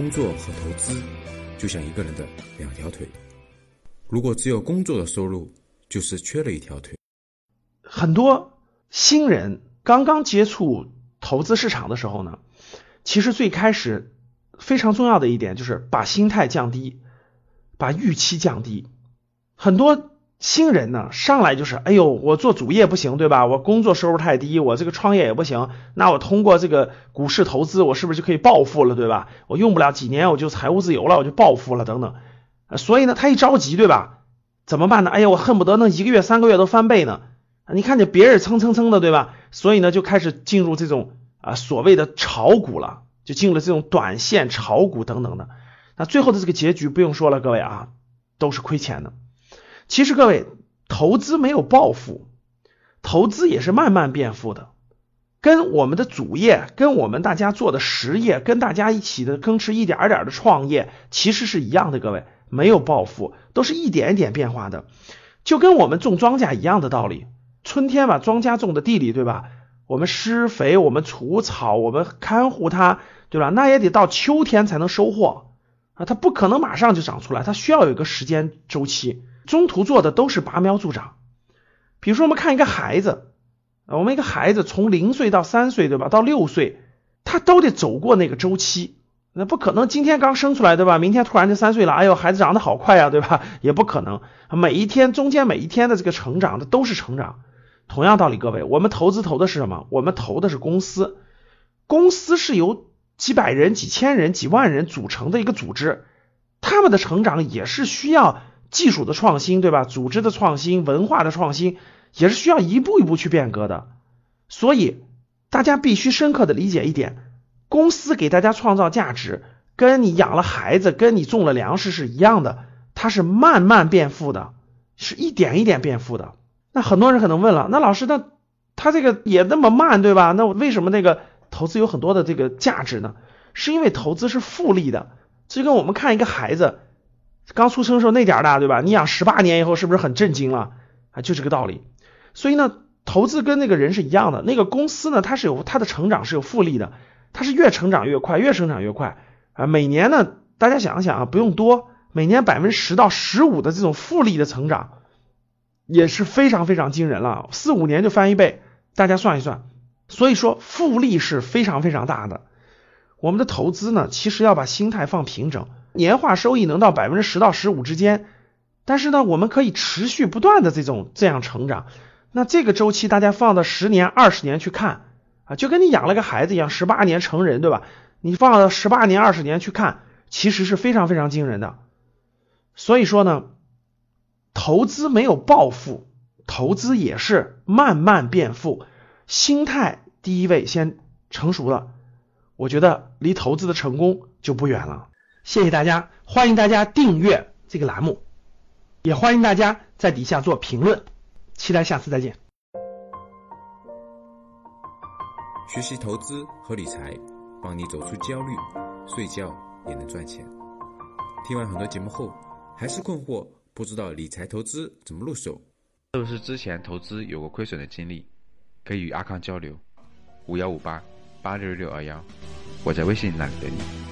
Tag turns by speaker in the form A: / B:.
A: 工作和投资就像一个人的两条腿，如果只有工作的收入，就是缺了一条腿。
B: 很多新人刚刚接触投资市场的时候呢，其实最开始非常重要的一点就是把心态降低，把预期降低。很多新人呢上来就是，哎呦，我做主业不行，对吧？我工作收入太低，我这个创业也不行，那我通过这个股市投资，我是不是就可以暴富了，对吧？我用不了几年我就财务自由了，我就暴富了，等等。所以呢，他一着急，对吧？怎么办呢？哎呀，我恨不得那一个月、三个月都翻倍呢。你看见别人蹭蹭蹭的，对吧？所以呢，就开始进入这种啊所谓的炒股了，就进入了这种短线炒股等等的。那最后的这个结局不用说了，各位啊，都是亏钱的。其实各位，投资没有暴富，投资也是慢慢变富的，跟我们的主业、跟我们大家做的实业、跟大家一起的更持一点点的创业，其实是一样的。各位，没有暴富，都是一点一点变化的，就跟我们种庄稼一样的道理。春天把庄稼种的地里，对吧？我们施肥，我们除草，我们看护它，对吧？那也得到秋天才能收获啊，它不可能马上就长出来，它需要有一个时间周期。中途做的都是拔苗助长。比如说，我们看一个孩子，我们一个孩子从零岁到三岁，对吧？到六岁，他都得走过那个周期。那不可能今天刚生出来，对吧？明天突然就三岁了，哎呦，孩子长得好快呀，对吧？也不可能，每一天中间每一天的这个成长的都是成长。同样道理，各位，我们投资投的是什么？我们投的是公司，公司是由几百人、几千人、几万人组成的一个组织，他们的成长也是需要技术的创新，对吧？组织的创新、文化的创新，也是需要一步一步去变革的。所以大家必须深刻的理解一点：公司给大家创造价值，跟你养了孩子、跟你种了粮食是一样的，它是慢慢变富的，是一点一点变富的。那很多人可能问了，那老师，那他这个也那么慢，对吧？那为什么那个投资有很多的这个价值呢？是因为投资是复利的，就跟我们看一个孩子刚出生时候那点大，对吧？你养十八年以后是不是很震惊了？啊，就这个道理。所以呢，投资跟那个人是一样的，那个公司呢，它是有它的成长是有复利的，它是越成长越快，越成长越快啊。每年呢，大家想一想啊，不用多，每年百分之十到十五的这种复利的成长。也是非常非常惊人了，四五年就翻一倍，大家算一算。所以说复利是非常非常大的。我们的投资呢，其实要把心态放平整，年化收益能到百分之十到十五之间，但是呢，我们可以持续不断的这种这样成长。那这个周期大家放到十年、二十年去看啊，就跟你养了个孩子一样，十八年成人，对吧？你放到十八年、二十年去看，其实是非常非常惊人的。所以说呢。投资没有暴富，投资也是慢慢变富。心态第一位先成熟了，我觉得离投资的成功就不远了。谢谢大家，欢迎大家订阅这个栏目，也欢迎大家在底下做评论。期待下次再见。
A: 学习投资和理财，帮你走出焦虑，睡觉也能赚钱。听完很多节目后，还是困惑。不知道理财投资怎么入手？
C: 是不是之前投资有过亏损的经历？可以与阿康交流，五幺五八八六六二幺，我在微信那里等你。